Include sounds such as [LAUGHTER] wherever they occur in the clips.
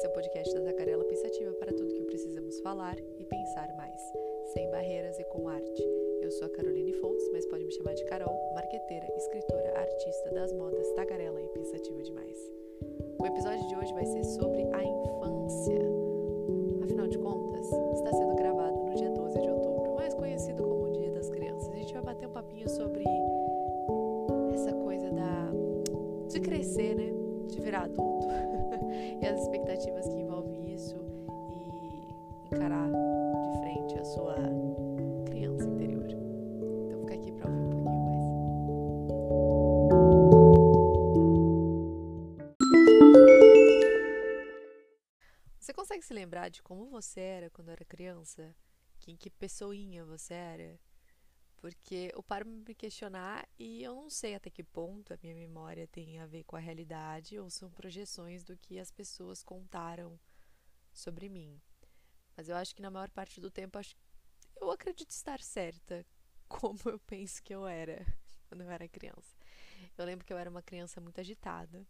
Esse é o podcast da Tacarela Pensativa para tudo que precisamos falar e pensar mais, sem barreiras e com arte. Eu sou a Caroline Fontes, mas pode me chamar de Carol, marqueteira, escritora, artista das modas, tagarela e pensativa demais. O episódio de hoje vai ser sobre a infância. Afinal de contas, está sendo gravado no dia 12 de outubro, mais conhecido como o Dia das Crianças. A gente vai bater um papinho sobre essa coisa da de crescer, né? De virar adulto as expectativas que envolvem isso e encarar de frente a sua criança interior. Então fica aqui para ouvir um pouquinho mais. Você consegue se lembrar de como você era quando era criança? Que, em que pessoinha você era? Porque eu paro me questionar e eu não sei até que ponto a minha memória tem a ver com a realidade ou são projeções do que as pessoas contaram sobre mim. Mas eu acho que na maior parte do tempo eu acredito estar certa [LAUGHS] como eu penso que eu era [LAUGHS] quando eu era criança. Eu lembro que eu era uma criança muito agitada,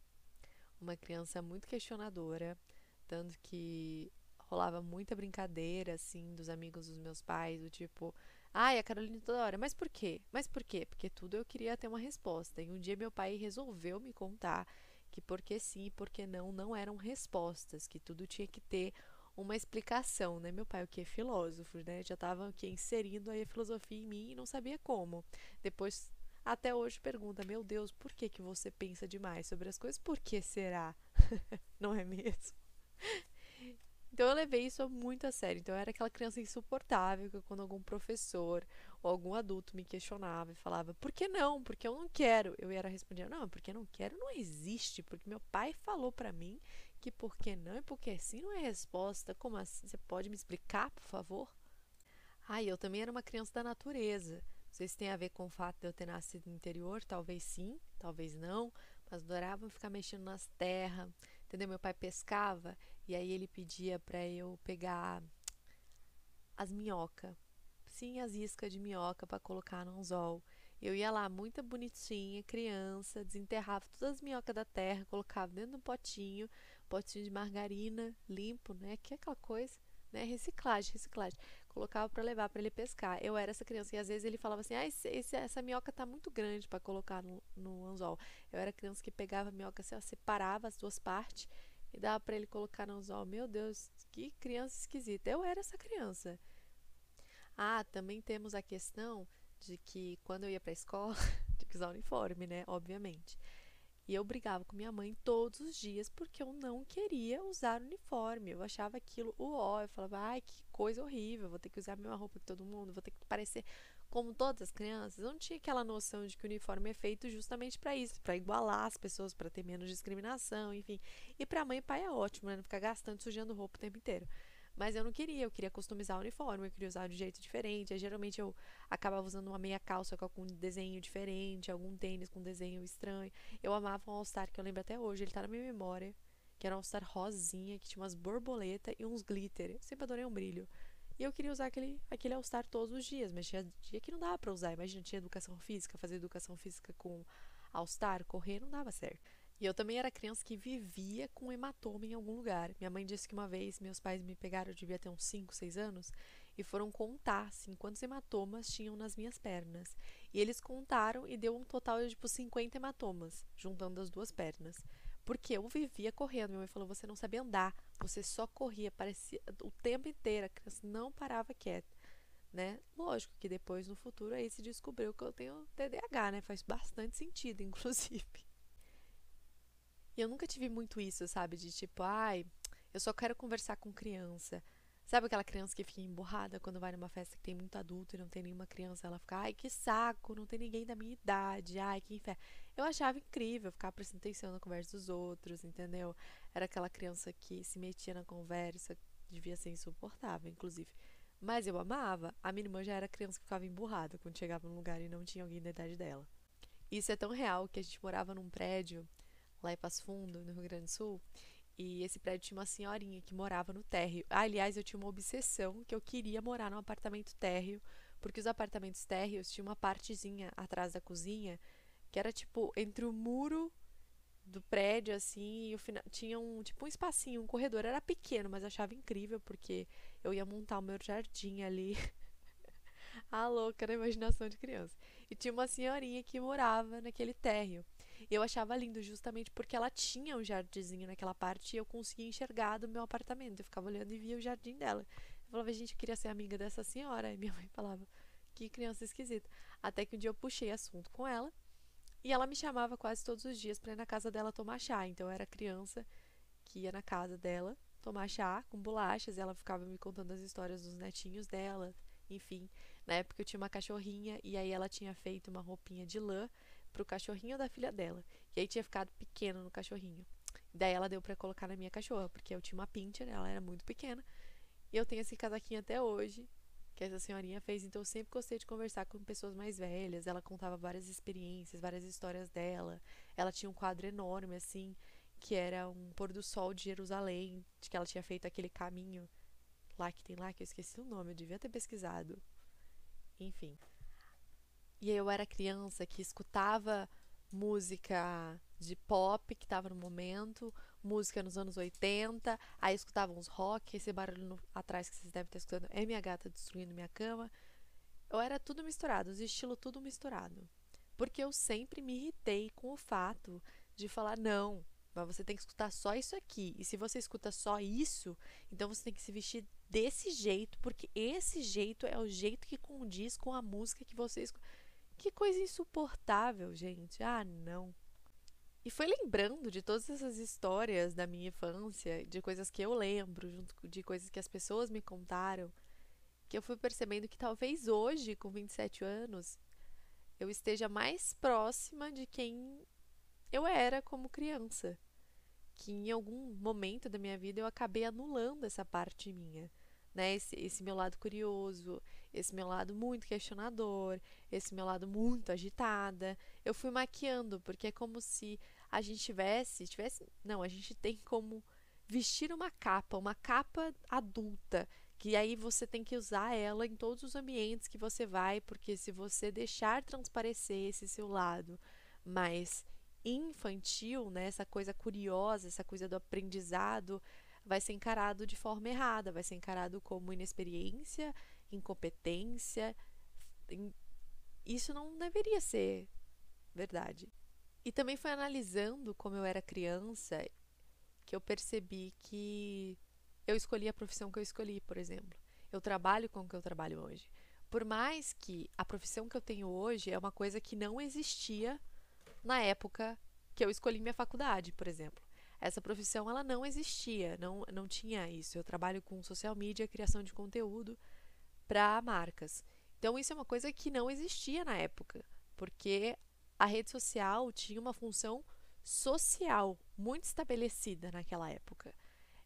uma criança muito questionadora, tanto que rolava muita brincadeira assim dos amigos dos meus pais, do tipo, Ai, a Carolina toda hora, mas por quê? Mas por quê? Porque tudo eu queria ter uma resposta. E um dia meu pai resolveu me contar que porque sim e porque não não eram respostas, que tudo tinha que ter uma explicação, né? Meu pai, o que? Filósofo, né? Já estava o que? inserindo aí a filosofia em mim e não sabia como. Depois, até hoje, pergunta: Meu Deus, por que, que você pensa demais sobre as coisas? Por que será? [LAUGHS] não é mesmo? Então eu levei isso muito a sério. Então eu era aquela criança insuportável que quando algum professor ou algum adulto me questionava e falava, por que não? Porque eu não quero. Eu era responder, não, porque não quero não existe, porque meu pai falou para mim que por que não e porque sim não é resposta. Como assim? Você pode me explicar, por favor? Ah, eu também era uma criança da natureza. Não sei se tem a ver com o fato de eu ter nascido no interior, talvez sim, talvez não, mas adorava ficar mexendo nas terras, entendeu? Meu pai pescava e aí ele pedia para eu pegar as minhoca, sim, as iscas de minhoca para colocar no anzol. Eu ia lá, muito bonitinha, criança, desenterrava todas as minhocas da terra, colocava dentro de um potinho, potinho de margarina, limpo, né? Que é aquela coisa, né? Reciclagem, reciclagem. Colocava para levar para ele pescar. Eu era essa criança e às vezes ele falava assim: ah, esse, esse, essa minhoca tá muito grande para colocar no, no anzol. Eu era criança que pegava a minhoca, assim, ó, separava as duas partes e dava para ele colocar no anzol. Meu Deus, que criança esquisita. Eu era essa criança. Ah, também temos a questão de que quando eu ia para a escola, [LAUGHS] tinha que usar uniforme, né? Obviamente. E eu brigava com minha mãe todos os dias porque eu não queria usar uniforme. Eu achava aquilo uó. Eu falava, ai, que coisa horrível, vou ter que usar a mesma roupa que todo mundo, vou ter que parecer como todas as crianças. Eu não tinha aquela noção de que o uniforme é feito justamente para isso, para igualar as pessoas, para ter menos discriminação, enfim. E para mãe e pai é ótimo, né? Não ficar gastando, sujando roupa o tempo inteiro. Mas eu não queria, eu queria customizar o uniforme, eu queria usar de um jeito diferente. Aí, geralmente eu acabava usando uma meia calça com desenho diferente, algum tênis com desenho estranho. Eu amava um All-Star que eu lembro até hoje, ele tá na minha memória, que era um All-Star rosinha, que tinha umas borboletas e uns glitter. Eu sempre adorei um brilho. E eu queria usar aquele, aquele All-Star todos os dias, mas tinha dia que não dava para usar. Imagina, tinha educação física, fazer educação física com All-Star, correr não dava certo. E eu também era criança que vivia com hematoma em algum lugar. Minha mãe disse que uma vez meus pais me pegaram, eu devia ter uns 5, 6 anos, e foram contar assim, quantos hematomas tinham nas minhas pernas. E eles contaram e deu um total de tipo 50 hematomas, juntando as duas pernas. Porque eu vivia correndo. Minha mãe falou: você não sabia andar, você só corria, parecia o tempo inteiro, a criança não parava quieta. Né? Lógico que depois no futuro aí se descobriu que eu tenho TDAH, né? Faz bastante sentido, [LAUGHS] inclusive. E eu nunca tive muito isso, sabe? De tipo, ai, eu só quero conversar com criança. Sabe aquela criança que fica emburrada quando vai numa festa que tem muito adulto e não tem nenhuma criança? Ela fica, ai, que saco, não tem ninguém da minha idade, ai, que inferno. Eu achava incrível ficar prestando atenção na conversa dos outros, entendeu? Era aquela criança que se metia na conversa, devia ser insuportável, inclusive. Mas eu amava. A minha irmã já era criança que ficava emburrada quando chegava num lugar e não tinha alguém da idade dela. Isso é tão real que a gente morava num prédio lá em Passo Fundo, no Rio Grande do Sul. E esse prédio tinha uma senhorinha que morava no térreo. aliás, eu tinha uma obsessão que eu queria morar num apartamento térreo, porque os apartamentos térreos tinham uma partezinha atrás da cozinha que era tipo entre o muro do prédio, assim, e o final, tinha um tipo um espacinho, um corredor. Era pequeno, mas achava incrível porque eu ia montar o meu jardim ali. [LAUGHS] a louca na imaginação de criança. E tinha uma senhorinha que morava naquele térreo. Eu achava lindo justamente porque ela tinha um jardinzinho naquela parte e eu conseguia enxergar do meu apartamento. Eu ficava olhando e via o jardim dela. Eu falava, gente, eu queria ser amiga dessa senhora. E minha mãe [LAUGHS] falava, que criança esquisita. Até que um dia eu puxei assunto com ela e ela me chamava quase todos os dias para ir na casa dela tomar chá. Então eu era criança que ia na casa dela tomar chá com bolachas. E ela ficava me contando as histórias dos netinhos dela. Enfim, na época eu tinha uma cachorrinha e aí ela tinha feito uma roupinha de lã pro cachorrinho da filha dela. E aí tinha ficado pequeno no cachorrinho. Daí ela deu para colocar na minha cachorra, porque eu tinha uma pincher, ela era muito pequena. E eu tenho esse casaquinho até hoje que essa senhorinha fez. Então eu sempre gostei de conversar com pessoas mais velhas. Ela contava várias experiências, várias histórias dela. Ela tinha um quadro enorme, assim, que era um pôr do sol de Jerusalém, de que ela tinha feito aquele caminho lá que tem lá, que eu esqueci o nome, eu devia ter pesquisado. Enfim. E eu era criança que escutava música de pop que estava no momento, música nos anos 80, aí escutava uns rock, esse barulho no, atrás que vocês devem estar escutando é minha gata destruindo minha cama. Eu era tudo misturado, os estilos tudo misturado. Porque eu sempre me irritei com o fato de falar não, mas você tem que escutar só isso aqui. E se você escuta só isso, então você tem que se vestir desse jeito, porque esse jeito é o jeito que condiz com a música que você escuta. Que coisa insuportável, gente. Ah, não. E foi lembrando de todas essas histórias da minha infância, de coisas que eu lembro, junto de coisas que as pessoas me contaram, que eu fui percebendo que talvez hoje, com 27 anos, eu esteja mais próxima de quem eu era como criança. Que em algum momento da minha vida eu acabei anulando essa parte minha né? Esse, esse meu lado curioso, esse meu lado muito questionador, esse meu lado muito agitada. Eu fui maquiando, porque é como se a gente tivesse, tivesse, não, a gente tem como vestir uma capa, uma capa adulta, que aí você tem que usar ela em todos os ambientes que você vai, porque se você deixar transparecer esse seu lado mais infantil, né, essa coisa curiosa, essa coisa do aprendizado, vai ser encarado de forma errada, vai ser encarado como inexperiência, incompetência. Isso não deveria ser verdade. E também foi analisando como eu era criança que eu percebi que eu escolhi a profissão que eu escolhi, por exemplo. Eu trabalho com o que eu trabalho hoje. Por mais que a profissão que eu tenho hoje é uma coisa que não existia na época que eu escolhi minha faculdade, por exemplo essa profissão ela não existia, não, não tinha isso. Eu trabalho com social media, criação de conteúdo para marcas. Então isso é uma coisa que não existia na época, porque a rede social tinha uma função social muito estabelecida naquela época.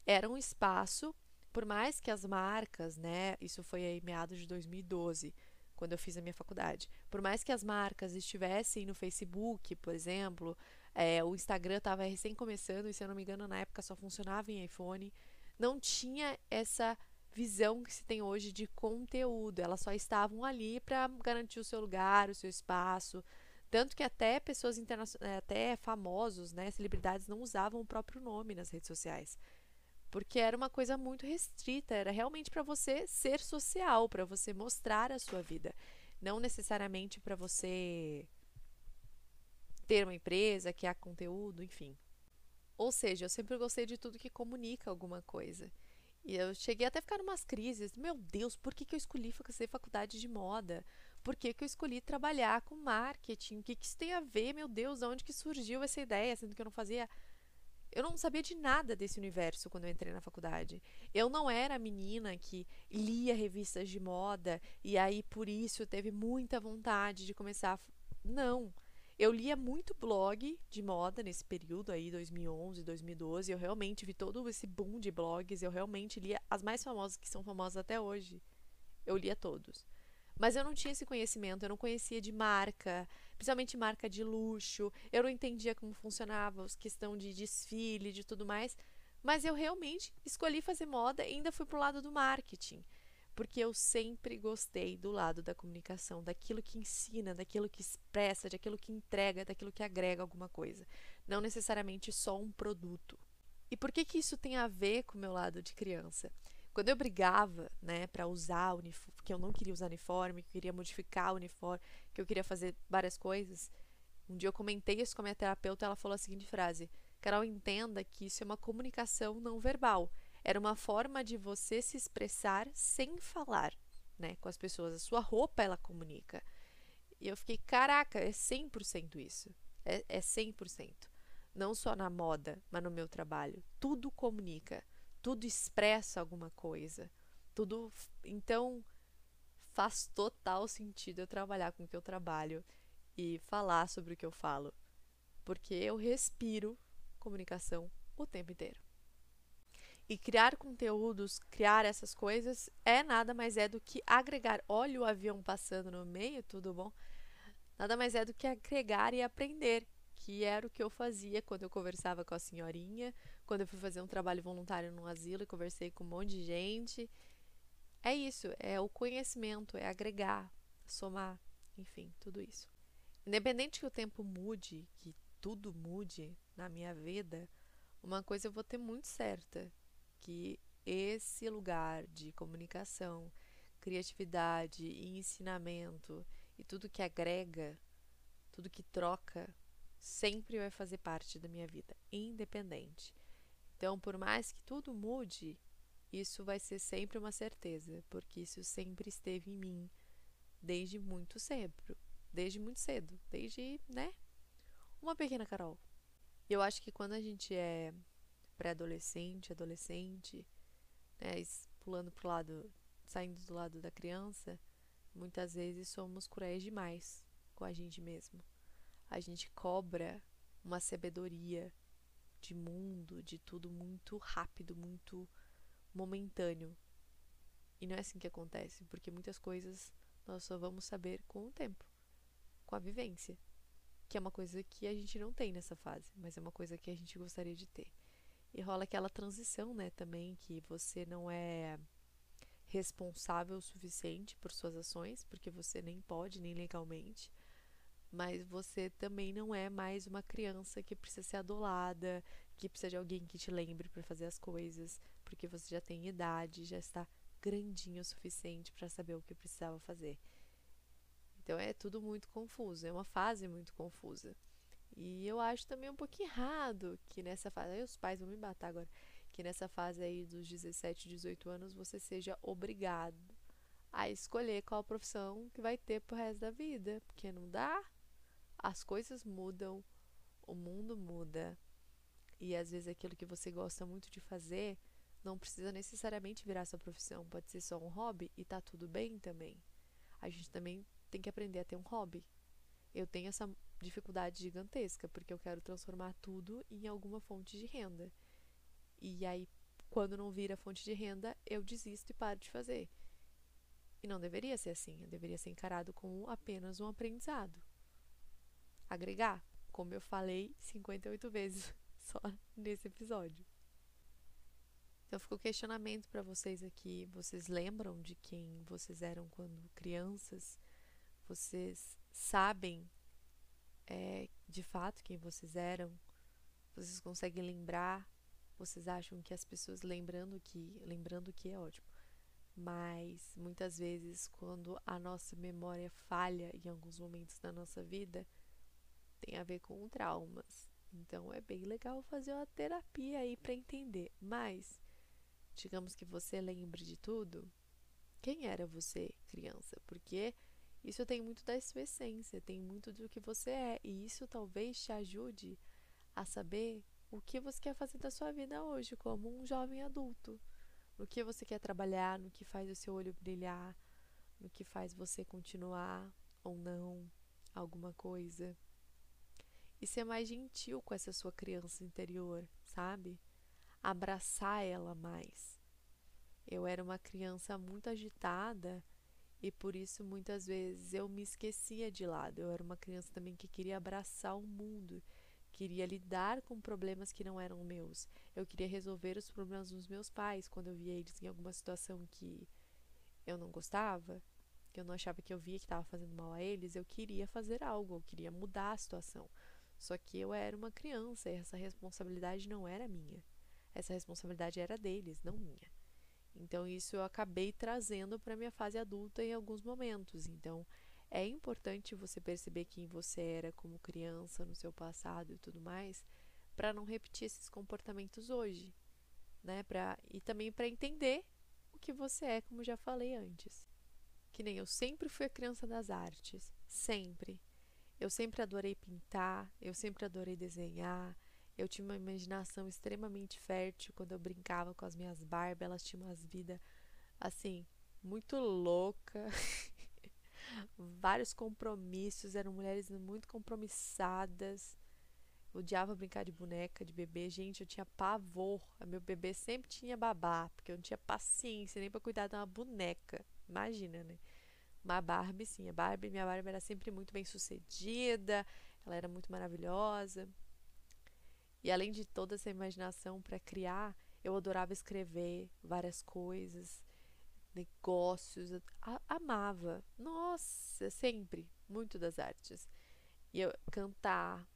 Era um espaço, por mais que as marcas, né, isso foi aí meados de 2012, quando eu fiz a minha faculdade. Por mais que as marcas estivessem no Facebook, por exemplo, é, o Instagram estava recém começando, e se eu não me engano, na época só funcionava em iPhone. Não tinha essa visão que se tem hoje de conteúdo. Elas só estavam ali para garantir o seu lugar, o seu espaço. Tanto que até pessoas internacionais, é, até famosos, né, celebridades, não usavam o próprio nome nas redes sociais. Porque era uma coisa muito restrita, era realmente para você ser social, para você mostrar a sua vida. Não necessariamente para você ter uma empresa, há conteúdo, enfim. Ou seja, eu sempre gostei de tudo que comunica alguma coisa. E eu cheguei até a ficar umas crises. Meu Deus, por que, que eu escolhi fazer faculdade de moda? Por que, que eu escolhi trabalhar com marketing? O que, que isso tem a ver? Meu Deus, onde que surgiu essa ideia? Sendo que eu não fazia. Eu não sabia de nada desse universo quando eu entrei na faculdade. Eu não era a menina que lia revistas de moda e aí por isso teve muita vontade de começar. A... Não. Eu lia muito blog de moda nesse período aí, 2011, 2012. Eu realmente vi todo esse boom de blogs. Eu realmente lia as mais famosas que são famosas até hoje. Eu lia todos. Mas eu não tinha esse conhecimento, eu não conhecia de marca, principalmente marca de luxo. Eu não entendia como funcionava a questão de desfile, de tudo mais. Mas eu realmente escolhi fazer moda e ainda fui pro lado do marketing porque eu sempre gostei do lado da comunicação, daquilo que ensina, daquilo que expressa, daquilo que entrega, daquilo que agrega alguma coisa. não necessariamente só um produto. E por que que isso tem a ver com o meu lado de criança? Quando eu brigava, né, para usar uniforme, que eu não queria usar uniforme, que eu queria modificar o uniforme, que eu queria fazer várias coisas, um dia eu comentei isso com a minha terapeuta, ela falou a seguinte frase: Carol, entenda que isso é uma comunicação não verbal. Era uma forma de você se expressar sem falar, né, com as pessoas. A sua roupa ela comunica. E eu fiquei, caraca, é 100% isso. É, é 100%. Não só na moda, mas no meu trabalho. Tudo comunica. Tudo expressa alguma coisa. Tudo. Então, faz total sentido eu trabalhar com o que eu trabalho e falar sobre o que eu falo. Porque eu respiro comunicação o tempo inteiro. E criar conteúdos, criar essas coisas, é nada mais é do que agregar. Olha o avião passando no meio, tudo bom? Nada mais é do que agregar e aprender, que era o que eu fazia quando eu conversava com a senhorinha, quando eu fui fazer um trabalho voluntário num asilo e conversei com um monte de gente. É isso, é o conhecimento, é agregar, somar, enfim, tudo isso. Independente que o tempo mude, que tudo mude na minha vida, uma coisa eu vou ter muito certa, que esse lugar de comunicação, criatividade e ensinamento e tudo que agrega, tudo que troca, sempre vai fazer parte da minha vida, independente. Então, por mais que tudo mude, isso vai ser sempre uma certeza, porque isso sempre esteve em mim desde muito cedo, desde muito cedo, desde, né, uma pequena Carol. Eu acho que quando a gente é pré-adolescente, adolescente, né, pulando pro lado, saindo do lado da criança, muitas vezes somos cruéis demais com a gente mesmo. A gente cobra uma sabedoria de mundo, de tudo muito rápido, muito momentâneo. E não é assim que acontece, porque muitas coisas nós só vamos saber com o tempo, com a vivência, que é uma coisa que a gente não tem nessa fase, mas é uma coisa que a gente gostaria de ter. E rola aquela transição, né, também, que você não é responsável o suficiente por suas ações, porque você nem pode, nem legalmente, mas você também não é mais uma criança que precisa ser adolada, que precisa de alguém que te lembre para fazer as coisas, porque você já tem idade, já está grandinho o suficiente para saber o que precisava fazer. Então é tudo muito confuso, é uma fase muito confusa. E eu acho também um pouquinho errado que nessa fase, aí os pais vão me matar agora, que nessa fase aí dos 17, 18 anos você seja obrigado a escolher qual profissão que vai ter pro resto da vida, porque não dá. As coisas mudam, o mundo muda. E às vezes aquilo que você gosta muito de fazer não precisa necessariamente virar sua profissão, pode ser só um hobby e tá tudo bem também. A gente também tem que aprender a ter um hobby. Eu tenho essa dificuldade gigantesca, porque eu quero transformar tudo em alguma fonte de renda. E aí, quando não vira fonte de renda, eu desisto e paro de fazer. E não deveria ser assim, deveria ser encarado como apenas um aprendizado. Agregar, como eu falei 58 vezes [LAUGHS] só nesse episódio. Então fica o questionamento para vocês aqui. Vocês lembram de quem vocês eram quando crianças? Vocês sabem é, de fato quem vocês eram? Vocês conseguem lembrar? Vocês acham que as pessoas lembrando que lembrando que é ótimo, mas muitas vezes quando a nossa memória falha em alguns momentos da nossa vida tem a ver com traumas. Então é bem legal fazer uma terapia aí para entender. Mas digamos que você lembre de tudo. Quem era você, criança? Porque isso tem muito da sua essência, tem muito do que você é, e isso talvez te ajude a saber o que você quer fazer da sua vida hoje, como um jovem adulto. No que você quer trabalhar, no que faz o seu olho brilhar, no que faz você continuar ou não alguma coisa. E ser mais gentil com essa sua criança interior, sabe? Abraçar ela mais. Eu era uma criança muito agitada e por isso muitas vezes eu me esquecia de lado. Eu era uma criança também que queria abraçar o mundo, queria lidar com problemas que não eram meus. Eu queria resolver os problemas dos meus pais quando eu via eles em alguma situação que eu não gostava, que eu não achava que eu via que estava fazendo mal a eles, eu queria fazer algo, eu queria mudar a situação. Só que eu era uma criança e essa responsabilidade não era minha. Essa responsabilidade era deles, não minha. Então isso eu acabei trazendo para minha fase adulta em alguns momentos. Então é importante você perceber quem você era como criança no seu passado e tudo mais, para não repetir esses comportamentos hoje, né? Para e também para entender o que você é, como já falei antes. Que nem eu sempre fui a criança das artes, sempre. Eu sempre adorei pintar, eu sempre adorei desenhar. Eu tinha uma imaginação extremamente fértil quando eu brincava com as minhas barbas, elas tinham umas vidas assim, muito louca. [LAUGHS] Vários compromissos, eram mulheres muito compromissadas. Odiava brincar de boneca, de bebê. Gente, eu tinha pavor. Meu bebê sempre tinha babá, porque eu não tinha paciência nem para cuidar de uma boneca. Imagina, né? Uma Barbie, sim. A Barbie, minha Barbie era sempre muito bem sucedida, ela era muito maravilhosa. E além de toda essa imaginação para criar, eu adorava escrever várias coisas, negócios, amava. Nossa, sempre, muito das artes. E eu cantar.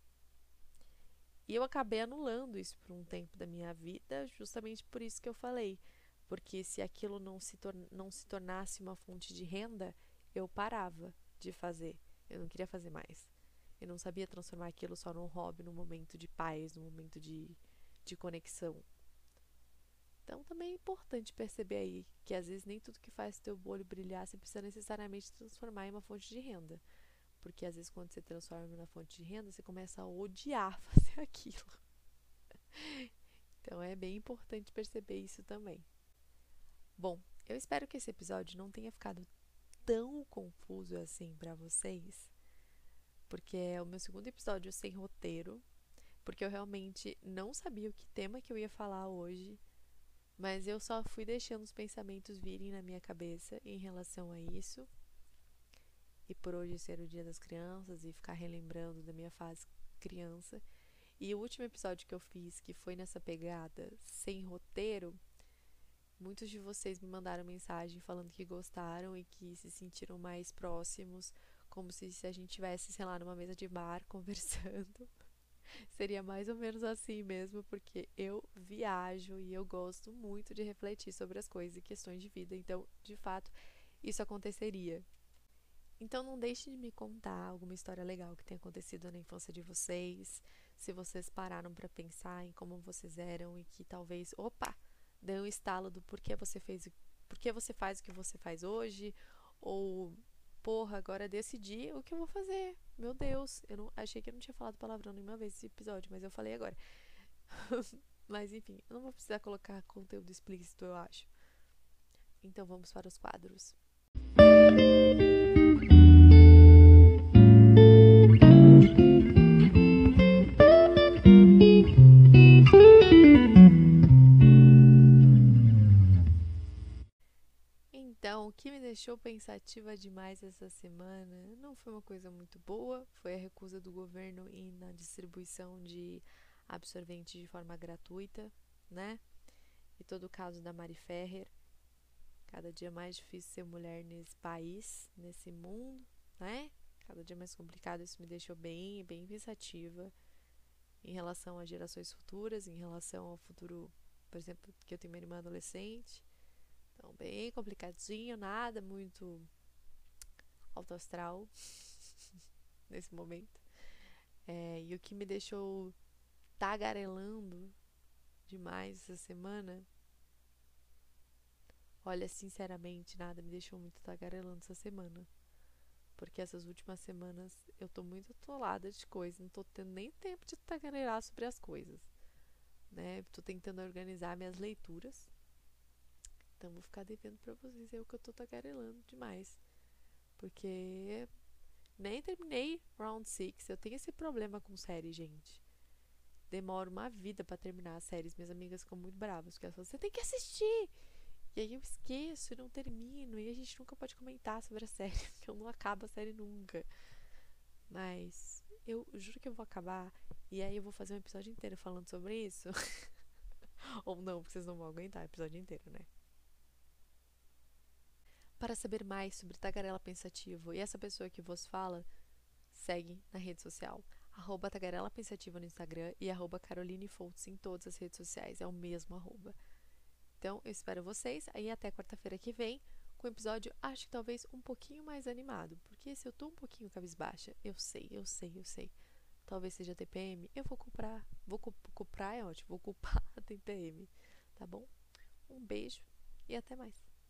E eu acabei anulando isso por um tempo da minha vida, justamente por isso que eu falei. Porque se aquilo não se, não se tornasse uma fonte de renda, eu parava de fazer. Eu não queria fazer mais. Eu não sabia transformar aquilo só num hobby, num momento de paz, num momento de, de conexão. Então também é importante perceber aí que às vezes nem tudo que faz teu olho brilhar você precisa necessariamente transformar em uma fonte de renda. Porque às vezes quando você transforma na fonte de renda, você começa a odiar [LAUGHS] fazer aquilo. Então é bem importante perceber isso também. Bom, eu espero que esse episódio não tenha ficado tão confuso assim para vocês, porque é o meu segundo episódio sem roteiro, porque eu realmente não sabia o que tema que eu ia falar hoje, mas eu só fui deixando os pensamentos virem na minha cabeça em relação a isso. E por hoje ser o Dia das Crianças e ficar relembrando da minha fase criança. E o último episódio que eu fiz, que foi nessa pegada sem roteiro, muitos de vocês me mandaram mensagem falando que gostaram e que se sentiram mais próximos como se, se a gente tivesse, sei lá, numa mesa de bar [LAUGHS] conversando. Seria mais ou menos assim mesmo, porque eu viajo e eu gosto muito de refletir sobre as coisas e questões de vida. Então, de fato, isso aconteceria. Então, não deixe de me contar alguma história legal que tenha acontecido na infância de vocês. Se vocês pararam para pensar em como vocês eram e que talvez, opa, deu um estalo do porquê você fez, porquê você faz o que você faz hoje, ou porra, agora decidi o que eu vou fazer. Meu Deus, eu não achei que eu não tinha falado palavrão nenhuma vez nesse episódio, mas eu falei agora. [LAUGHS] mas enfim, eu não vou precisar colocar conteúdo explícito, eu acho. Então vamos para os quadros. Deixou pensativa demais essa semana não foi uma coisa muito boa, foi a recusa do governo em, na distribuição de absorvente de forma gratuita, né? E todo o caso da Mari Ferrer. Cada dia mais difícil ser mulher nesse país, nesse mundo, né? Cada dia mais complicado, isso me deixou bem, bem pensativa em relação às gerações futuras, em relação ao futuro, por exemplo, que eu tenho uma irmã adolescente então, bem complicadinho, nada muito alto astral [LAUGHS] nesse momento. É, e o que me deixou tagarelando demais essa semana. Olha, sinceramente, nada me deixou muito tagarelando essa semana. Porque essas últimas semanas eu tô muito atolada de coisas, não tô tendo nem tempo de tagarelar sobre as coisas. Né? Tô tentando organizar minhas leituras então vou ficar devendo para vocês é o que eu tô tagarelando demais. Porque nem terminei Round 6. Eu tenho esse problema com série, gente. Demoro uma vida para terminar as séries. Minhas amigas ficam muito bravas, porque elas falam, você tem que assistir! E aí eu esqueço e não termino. E a gente nunca pode comentar sobre a [LAUGHS] série, porque eu não acabo a série nunca. Mas eu juro que eu vou acabar. E aí eu vou fazer um episódio inteiro falando sobre isso. [LAUGHS] Ou não, porque vocês não vão aguentar o episódio inteiro, né? Para saber mais sobre Tagarela Pensativo e essa pessoa que vos fala, segue na rede social arroba Tagarela Pensativa no Instagram e arroba Caroline Foltz em todas as redes sociais. É o mesmo arroba. Então, eu espero vocês aí até quarta-feira que vem com o episódio, acho que talvez um pouquinho mais animado. Porque se eu tô um pouquinho cabisbaixa, eu sei, eu sei, eu sei. Talvez seja TPM, eu vou comprar. Vou comprar é ótimo, vou culpar [LAUGHS] a TPM. Tá bom? Um beijo e até mais.